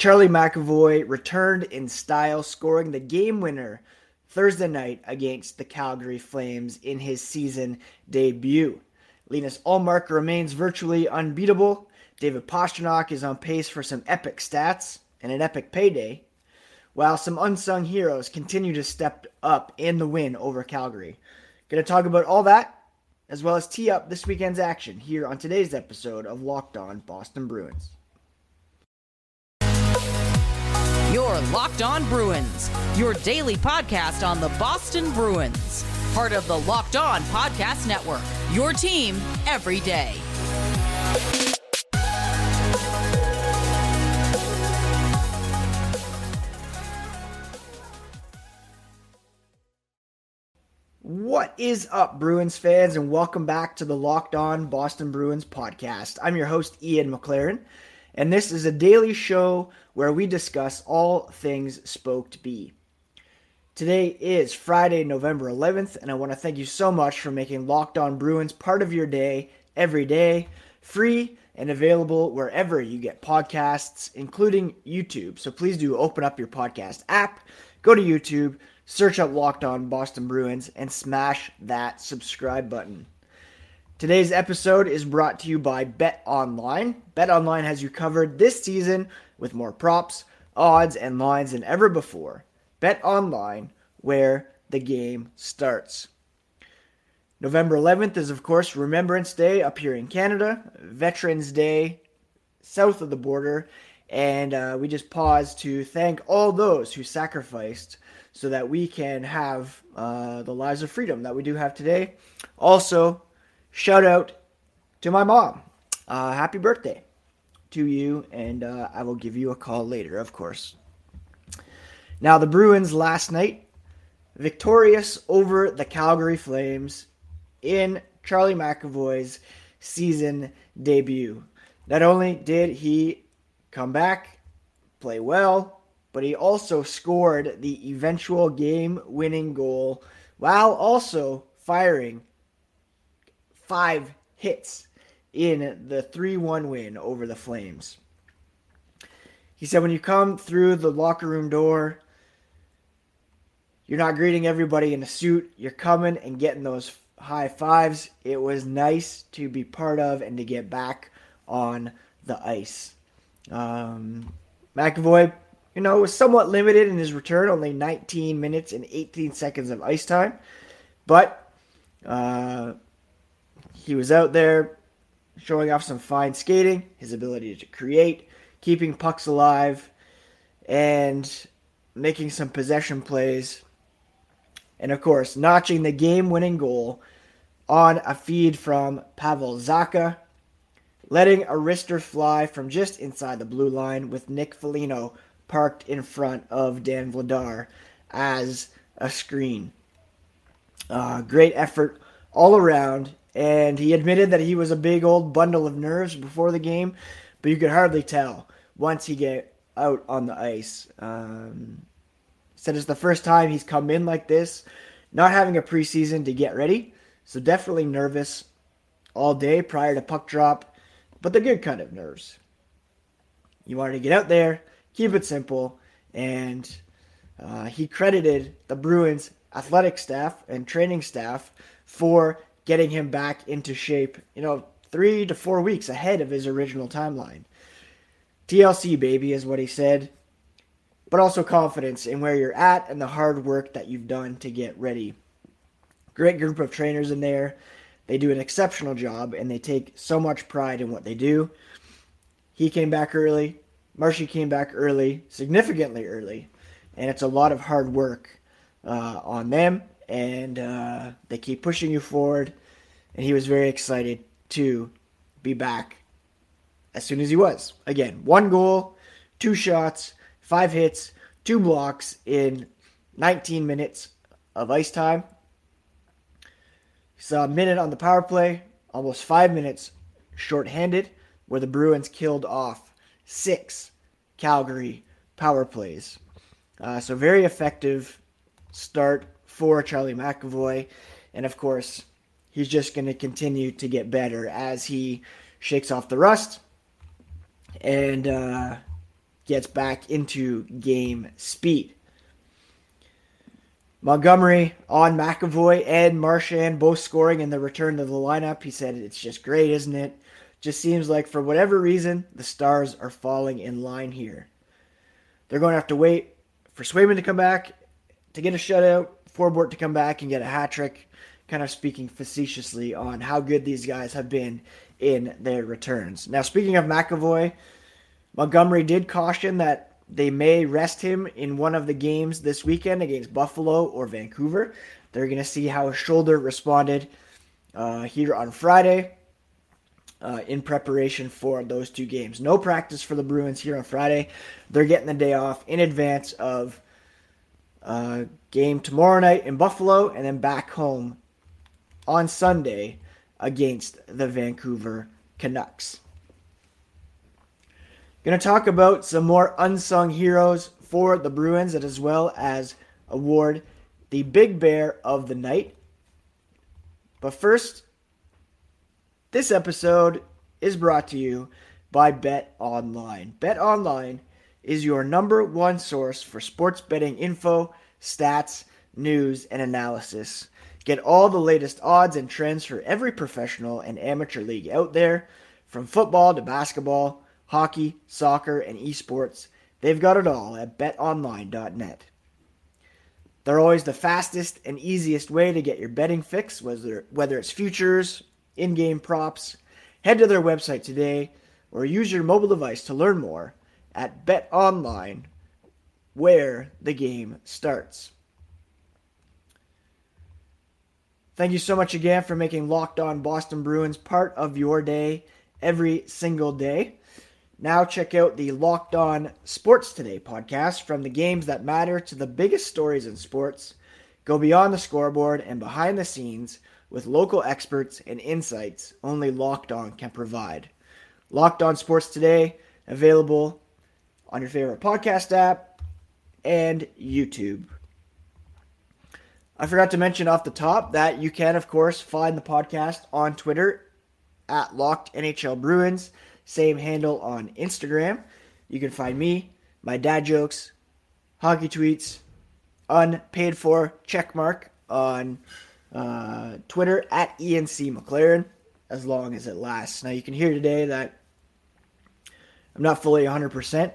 Charlie McAvoy returned in style, scoring the game winner Thursday night against the Calgary Flames in his season debut. Linus Ullmark remains virtually unbeatable. David Pastrnak is on pace for some epic stats and an epic payday, while some unsung heroes continue to step up in the win over Calgary. Going to talk about all that as well as tee up this weekend's action here on today's episode of Locked On Boston Bruins. Your Locked On Bruins, your daily podcast on the Boston Bruins, part of the Locked On Podcast Network. Your team every day. What is up, Bruins fans, and welcome back to the Locked On Boston Bruins podcast. I'm your host, Ian McLaren, and this is a daily show where we discuss all things Spoked B. Today is Friday, November 11th, and I want to thank you so much for making Locked On Bruins part of your day every day, free and available wherever you get podcasts, including YouTube. So please do open up your podcast app, go to YouTube search up Locked On Boston Bruins, and smash that subscribe button. Today's episode is brought to you by Bet Online. Bet Online has you covered this season with more props, odds, and lines than ever before. Bet Online, where the game starts. November 11th is, of course, Remembrance Day up here in Canada, Veterans Day south of the border, and uh, we just pause to thank all those who sacrificed so that we can have uh, the lives of freedom that we do have today. Also, shout out to my mom. Uh, happy birthday to you, and uh, I will give you a call later, of course. Now, the Bruins last night, victorious over the Calgary Flames in Charlie McAvoy's season debut. Not only did he come back, play well, but he also scored the eventual game winning goal while also firing five hits in the 3 1 win over the Flames. He said, when you come through the locker room door, you're not greeting everybody in a suit. You're coming and getting those high fives. It was nice to be part of and to get back on the ice. Um, McAvoy you know, was somewhat limited in his return, only 19 minutes and 18 seconds of ice time. But uh, he was out there showing off some fine skating, his ability to create, keeping pucks alive, and making some possession plays. And of course, notching the game winning goal on a feed from Pavel Zacha, letting a wrister fly from just inside the blue line with Nick Foligno parked in front of Dan Vladar as a screen. Uh, great effort all around, and he admitted that he was a big old bundle of nerves before the game, but you could hardly tell once he get out on the ice. Um, said it's the first time he's come in like this, not having a preseason to get ready, so definitely nervous all day prior to puck drop, but the good kind of nerves. You wanted to get out there, keep it simple. And uh, he credited the Bruins athletic staff and training staff for getting him back into shape, you know, three to four weeks ahead of his original timeline. TLC, baby, is what he said, but also confidence in where you're at and the hard work that you've done to get ready. Great group of trainers in there. They do an exceptional job and they take so much pride in what they do. He came back early, Marshy came back early, significantly early, and it's a lot of hard work uh, on them, and uh, they keep pushing you forward. And he was very excited to be back as soon as he was. Again, one goal, two shots, five hits, two blocks in 19 minutes of ice time. He saw a minute on the power play, almost five minutes shorthanded, where the Bruins killed off six Calgary power plays. Uh, so very effective start for Charlie McAvoy, and of course he's just going to continue to get better as he shakes off the rust and uh, gets back into game speed. Montgomery on McAvoy and Marchand both scoring in the return to the lineup. He said it's just great, isn't it? Just seems like for whatever reason, the stars are falling in line here. They're going to have to wait for Swayman to come back to get a shutout, Forbort to come back and get a hat trick, kind of speaking facetiously on how good these guys have been in their returns. Now, speaking of McAvoy, Montgomery did caution that they may rest him in one of the games this weekend against Buffalo or Vancouver. They're going to see how his shoulder responded uh, here on Friday uh, in preparation for those two games. No practice for the Bruins here on Friday. They're getting the day off in advance of uh, game tomorrow night in Buffalo and then back home on Sunday against the Vancouver Canucks. Going to talk about some more unsung heroes for the Bruins as well as award the Big Bear of the Night. But first, this episode is brought to you by Bet Online. Bet Online is your number one source for sports betting info, stats, news, and analysis. Get all the latest odds and trends for every professional and amateur league out there, from football to basketball, hockey, soccer, and esports. They've got it all at betonline.net. They're always the fastest and easiest way to get your betting fix, whether, whether it's futures, in game props. Head to their website today or use your mobile device to learn more at BetOnline, where the game starts. Thank you so much again for making Locked On Boston Bruins part of your day every single day. Now, check out the Locked On Sports Today podcast from the games that matter to the biggest stories in sports. Go beyond the scoreboard and behind the scenes with local experts and insights only Locked On can provide. Locked On Sports Today, available on your favorite podcast app and YouTube. I forgot to mention off the top that you can, of course, find the podcast on Twitter at Locked NHL Bruins. Same handle on Instagram. You can find me, my dad jokes, hockey tweets, unpaid for checkmark on uh, Twitter at ENC McLaren as long as it lasts. Now you can hear today that I'm not fully 100%.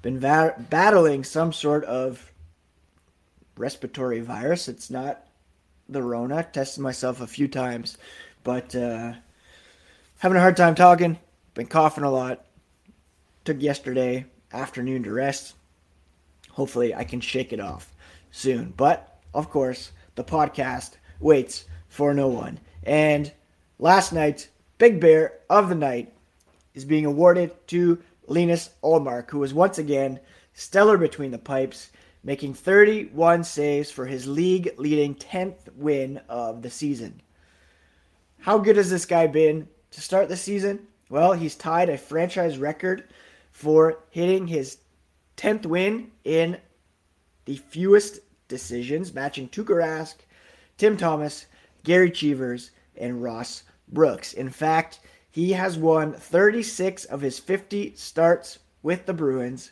Been va- battling some sort of respiratory virus. It's not the Rona. Tested myself a few times, but uh, having a hard time talking. Been coughing a lot. Took yesterday afternoon to rest. Hopefully, I can shake it off soon. But of course, the podcast waits for no one. And last night, Big Bear of the night is being awarded to Linus Ullmark, who was once again stellar between the pipes, making 31 saves for his league leading 10th win of the season. How good has this guy been to start the season? Well, he's tied a franchise record for hitting his 10th win in the fewest decisions, matching Tuukka Rask Tim Thomas, Gerry Cheevers, and Ross Brooks. In fact, he has won 36 of his 50 starts with the Bruins,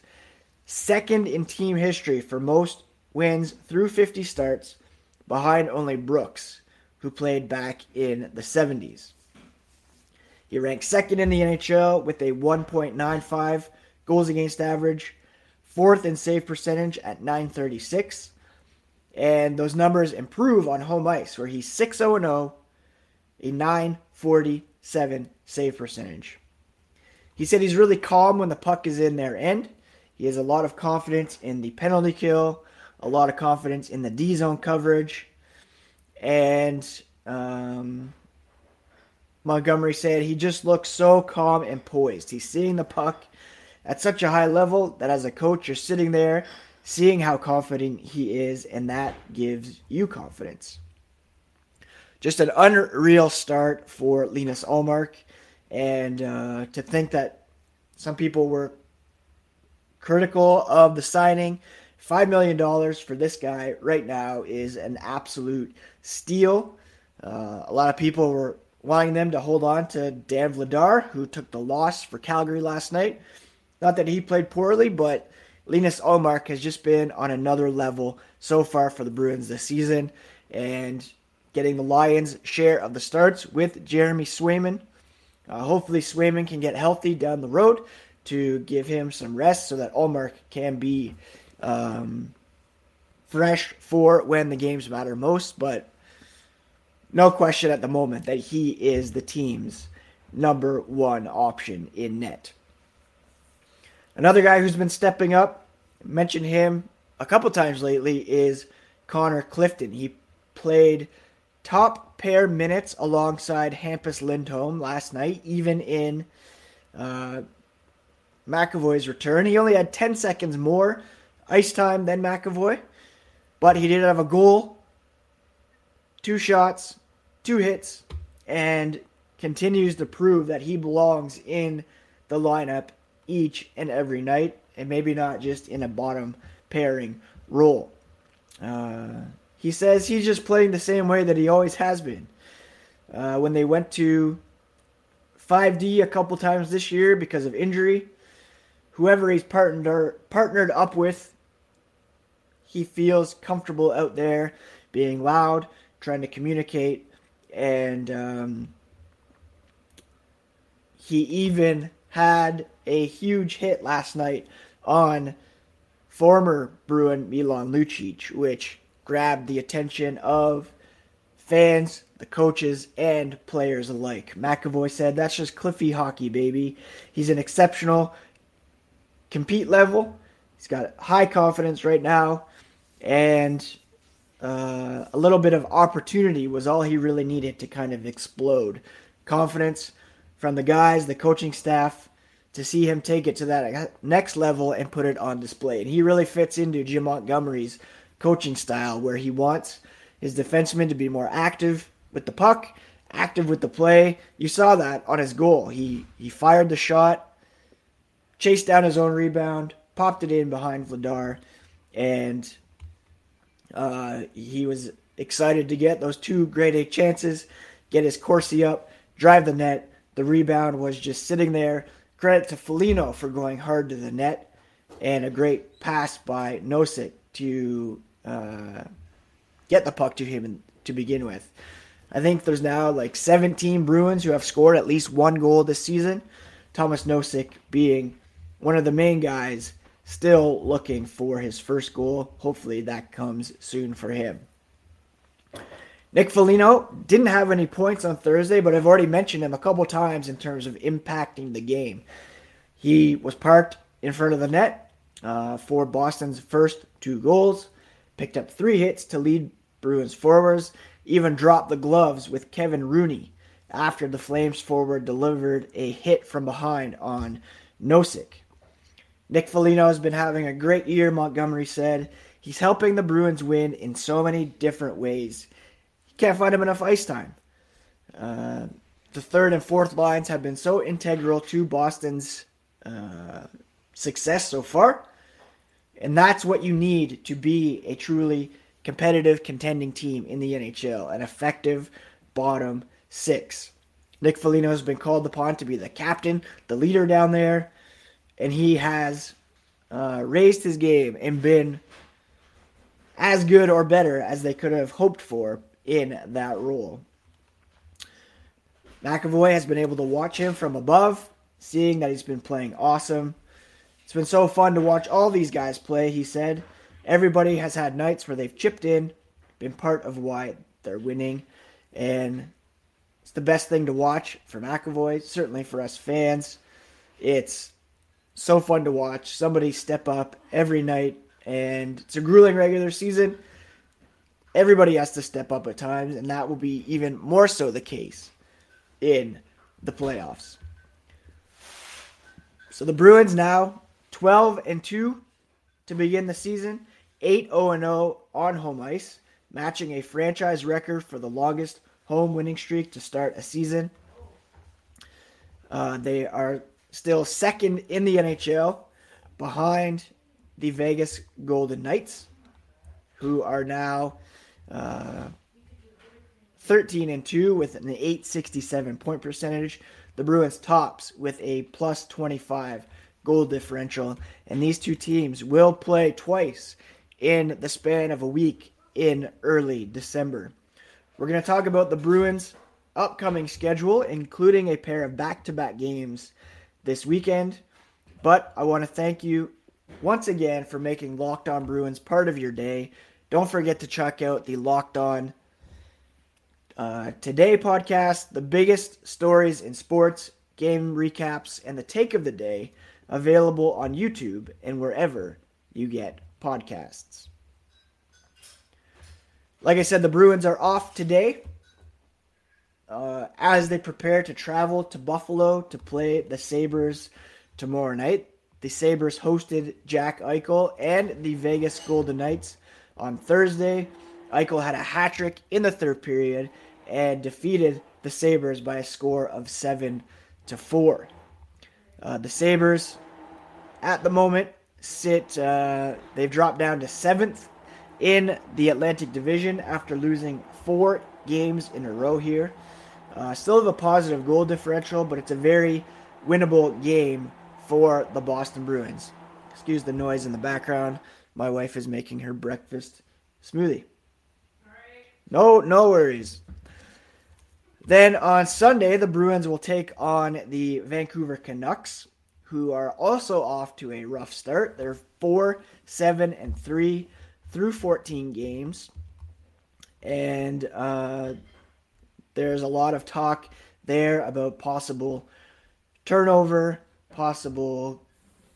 second in team history for most wins through 50 starts, behind only Brooks, who played back in the 70s. He ranks second in the NHL with a 1.95 goals against average, fourth in save percentage at 936, and those numbers improve on home ice, where he's 6 0 0, a 947 save percentage. He said he's really calm when the puck is in their end. He has a lot of confidence in the penalty kill, a lot of confidence in the D zone coverage. And um, Montgomery said he just looks so calm and poised. He's seeing the puck at such a high level that as a coach, you're sitting there seeing how confident he is, and that gives you confidence. Just an unreal start for Linus Ullmark, and uh, to think that some people were critical of the signing. $5 million for this guy right now is an absolute steal. Uh, a lot of people were wanting them to hold on to Dan Vladar, who took the loss for Calgary last night. Not that he played poorly, but Linus Ullmark has just been on another level so far for the Bruins this season, and getting the Lions' share of the starts with Jeremy Swayman. Uh, hopefully, Swayman can get healthy down the road to give him some rest so that Ullmark can be um, fresh for when the games matter most. But no question at the moment that he is the team's number one option in net. Another guy who's been stepping up, mentioned him a couple times lately, is Connor Clifton. He played top pair minutes alongside Hampus Lindholm last night, even in uh, McAvoy's return. He only had 10 seconds more ice time than McAvoy, but he did have a goal, two shots, two hits, and continues to prove that he belongs in the lineup each and every night, and maybe not just in a bottom pairing role. Uh, he says he's just playing the same way that he always has been. Uh, when they went to 5D a couple times this year because of injury, whoever he's partnered partnered up with, he feels comfortable out there being loud, trying to communicate, and um, he even had a huge hit last night on former Bruin Milan Lucic, which grabbed the attention of fans, the coaches, and players alike. McAvoy said, That's just Cliffy hockey, baby. He's an exceptional compete level. He's got high confidence right now, and uh, a little bit of opportunity was all he really needed to kind of explode. Confidence from the guys, the coaching staff, to see him take it to that next level and put it on display. And he really fits into Jim Montgomery's coaching style where he wants his defensemen to be more active with the puck, active with the play. You saw that on his goal. He he fired the shot, chased down his own rebound, popped it in behind Vladar, and uh, he was excited to get those two great A chances, get his Corsi up, drive the net. The rebound was just sitting there. Credit to Foligno for going hard to the net, and a great pass by Nosek to uh, get the puck to him to begin with. I think there's now like 17 Bruins who have scored at least one goal this season. Thomas Nosek being one of the main guys, still looking for his first goal. Hopefully that comes soon for him. Nick Foligno didn't have any points on Thursday, but I've already mentioned him a couple times in terms of impacting the game. He was parked in front of the net uh, for Boston's first two goals picked up three hits to lead Bruins forwards, even dropped the gloves with Kevin Rooney after the Flames forward delivered a hit from behind on Nosek. Nick Foligno has been having a great year, Montgomery said. He's helping the Bruins win in so many different ways. You can't find him enough ice time. Uh, the third and fourth lines have been so integral to Boston's uh, success so far. And that's what you need to be a truly competitive, contending team in the NHL an effective bottom six. Nick Foligno has been called upon to be the captain, the leader down there, and he has uh, raised his game and been as good or better as they could have hoped for in that role. McAvoy has been able to watch him from above, seeing that he's been playing awesome. It's been so fun to watch all these guys play, he said. Everybody has had nights where they've chipped in, been part of why they're winning, and it's the best thing to watch for McAvoy, certainly for us fans. It's so fun to watch somebody step up every night, and it's a grueling regular season. Everybody has to step up at times, and that will be even more so the case in the playoffs. So the Bruins now 12 and 2 to begin the season, 8 0 0 on home ice, matching a franchise record for the longest home winning streak to start a season. Uh, they are still second in the NHL behind the Vegas Golden Knights, who are now uh, 13 and 2 with an 867 point percentage. The Bruins tops with a plus 25 goal differential, and these two teams will play twice in the span of a week in early December. We're going to talk about the Bruins' upcoming schedule, including a pair of back to back games this weekend. But I want to thank you once again for making Locked On Bruins part of your day. Don't forget to check out the Locked On uh, Today podcast, the biggest stories in sports, game recaps, and the take of the day available on YouTube and wherever you get podcasts. Like I said, the Bruins are off today uh, as they prepare to travel to Buffalo to play the Sabres tomorrow night. The Sabres hosted Jack Eichel and the Vegas Golden Knights on Thursday. Eichel had a hat trick in the third period and defeated the Sabres by a score of 7 to 4. Uh, the Sabres, at the moment, sit, uh, they've dropped down to seventh in the Atlantic Division after losing four games in a row here. Uh, still have a positive goal differential, but it's a very winnable game for the Boston Bruins. Excuse the noise in the background. My wife is making her breakfast smoothie. No, no worries. Then on Sunday, the Bruins will take on the Vancouver Canucks, who are also off to a rough start. They're 4 7 and 3 through 14 games. And uh, there's a lot of talk there about possible turnover, possible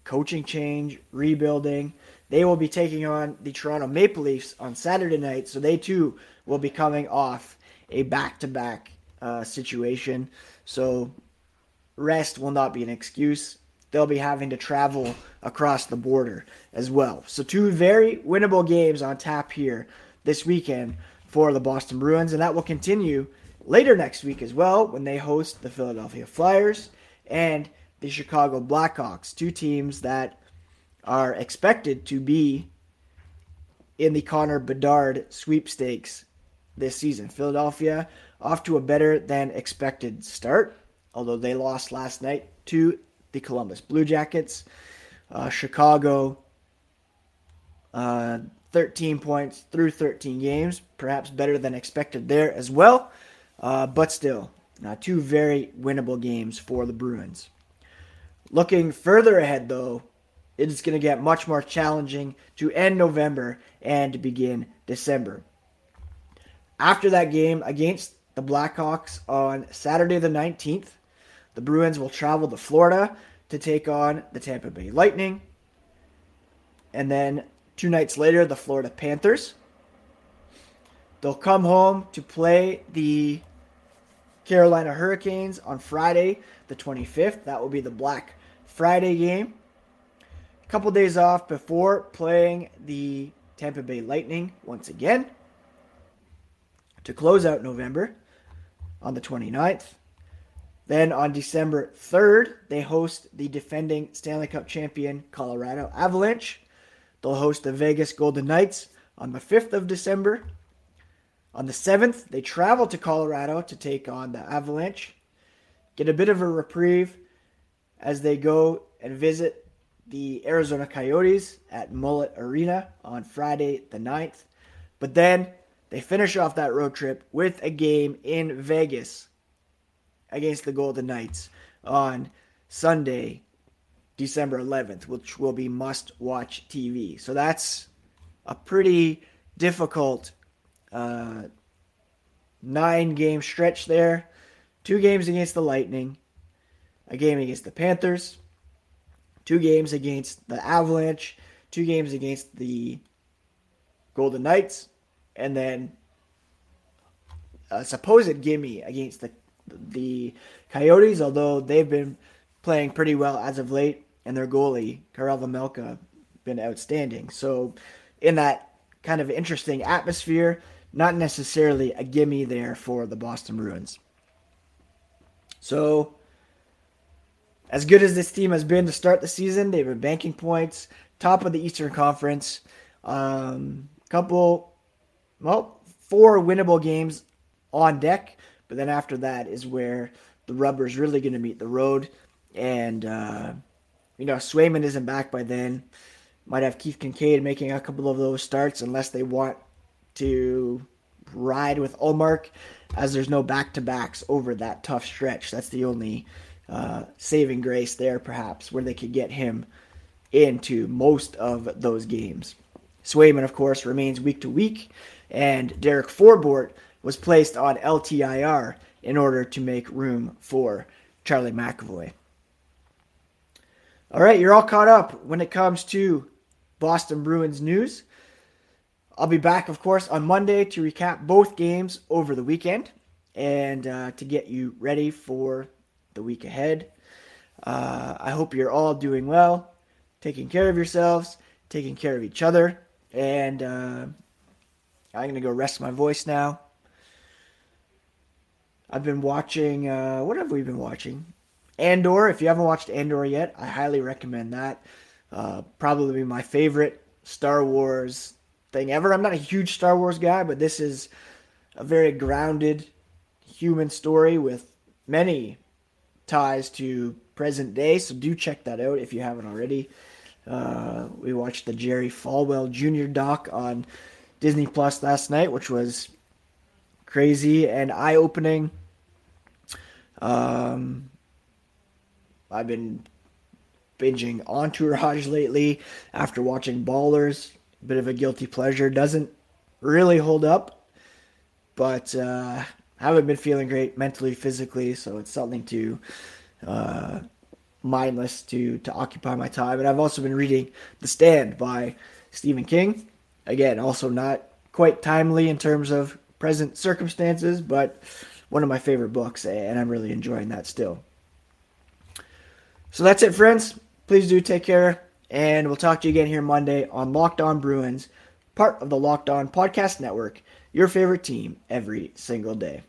coaching change, rebuilding. They will be taking on the Toronto Maple Leafs on Saturday night, so they too will be coming off a back to back situation. So rest will not be an excuse. They'll be having to travel across the border as well. So, two very winnable games on tap here this weekend for the Boston Bruins, and that will continue later next week as well when they host the Philadelphia Flyers and the Chicago Blackhawks, two teams that are expected to be in the Connor Bedard sweepstakes this season. Philadelphia off to a better than expected start, although they lost last night to the Columbus Blue Jackets. Uh, Chicago, uh, 13 points through 13 games, perhaps better than expected there as well, uh, but still, uh, two very winnable games for the Bruins. Looking further ahead, though, it is going to get much more challenging to end November and begin December. After that game against the Blackhawks on Saturday the 19th, the Bruins will travel to Florida to take on the Tampa Bay Lightning. And then two nights later, the Florida Panthers. They'll come home to play the Carolina Hurricanes on Friday, the 25th. That will be the Black Friday game. A couple days off before playing the Tampa Bay Lightning once again to close out November on the 29th. Then on December 3rd, they host the defending Stanley Cup champion Colorado Avalanche. They'll host the Vegas Golden Knights on the 5th of December. On the 7th, they travel to Colorado to take on the Avalanche. Get a bit of a reprieve as they go and visit the Arizona Coyotes at Mullet Arena on Friday the 9th. But then they finish off that road trip with a game in Vegas against the Golden Knights on Sunday, December 11th, which will be must watch TV. So that's a pretty difficult uh, nine game stretch there. Two games against the Lightning, a game against the Panthers, two games against the Avalanche, two games against the Golden Knights, and then a supposed gimme against the the Coyotes, although they've been playing pretty well as of late, and their goalie Karel Vejmelka been outstanding. So, in that kind of interesting atmosphere, not necessarily a gimme there for the Boston Bruins. So, as good as this team has been to start the season, they've been banking points, top of the Eastern Conference. Um, couple well, four winnable games on deck, but then after that is where the rubber is really going to meet the road, and uh, you know, Swayman isn't back by then. Might have Keith Kinkaid making a couple of those starts unless they want to ride with Ullmark, as there's no back to backs over that tough stretch. That's the only uh, saving grace there, perhaps, where they could get him into most of those games. Swayman, of course, remains week to week, and Derek Forbort was placed on LTIR in order to make room for Charlie McAvoy. All right, you're all caught up when it comes to Boston Bruins news. I'll be back, of course, on Monday to recap both games over the weekend and uh, to get you ready for the week ahead. Uh, I hope you're all doing well, taking care of yourselves, taking care of each other, and uh, I'm going to go rest my voice now. I've been watching, uh, what have we been watching? Andor. If you haven't watched Andor yet, I highly recommend that. Uh, probably my favorite Star Wars thing ever. I'm not a huge Star Wars guy, but this is a very grounded human story with many ties to present day. So do check that out if you haven't already. Uh, we watched the Jerry Falwell Jr. doc on Disney Plus last night, which was crazy and eye opening. Um, I've been binging Entourage lately after watching Ballers. Bit of a guilty pleasure. Doesn't really hold up, but uh, haven't been feeling great mentally, physically, so it's something to uh, mindless to to occupy my time. And I've also been reading The Stand by Stephen King. Again, also not quite timely in terms of present circumstances, but one of my favorite books, and I'm really enjoying that still. So that's it, friends. Please do take care, and we'll talk to you again here Monday on Locked On Bruins, part of the Locked On Podcast Network, your favorite team every single day.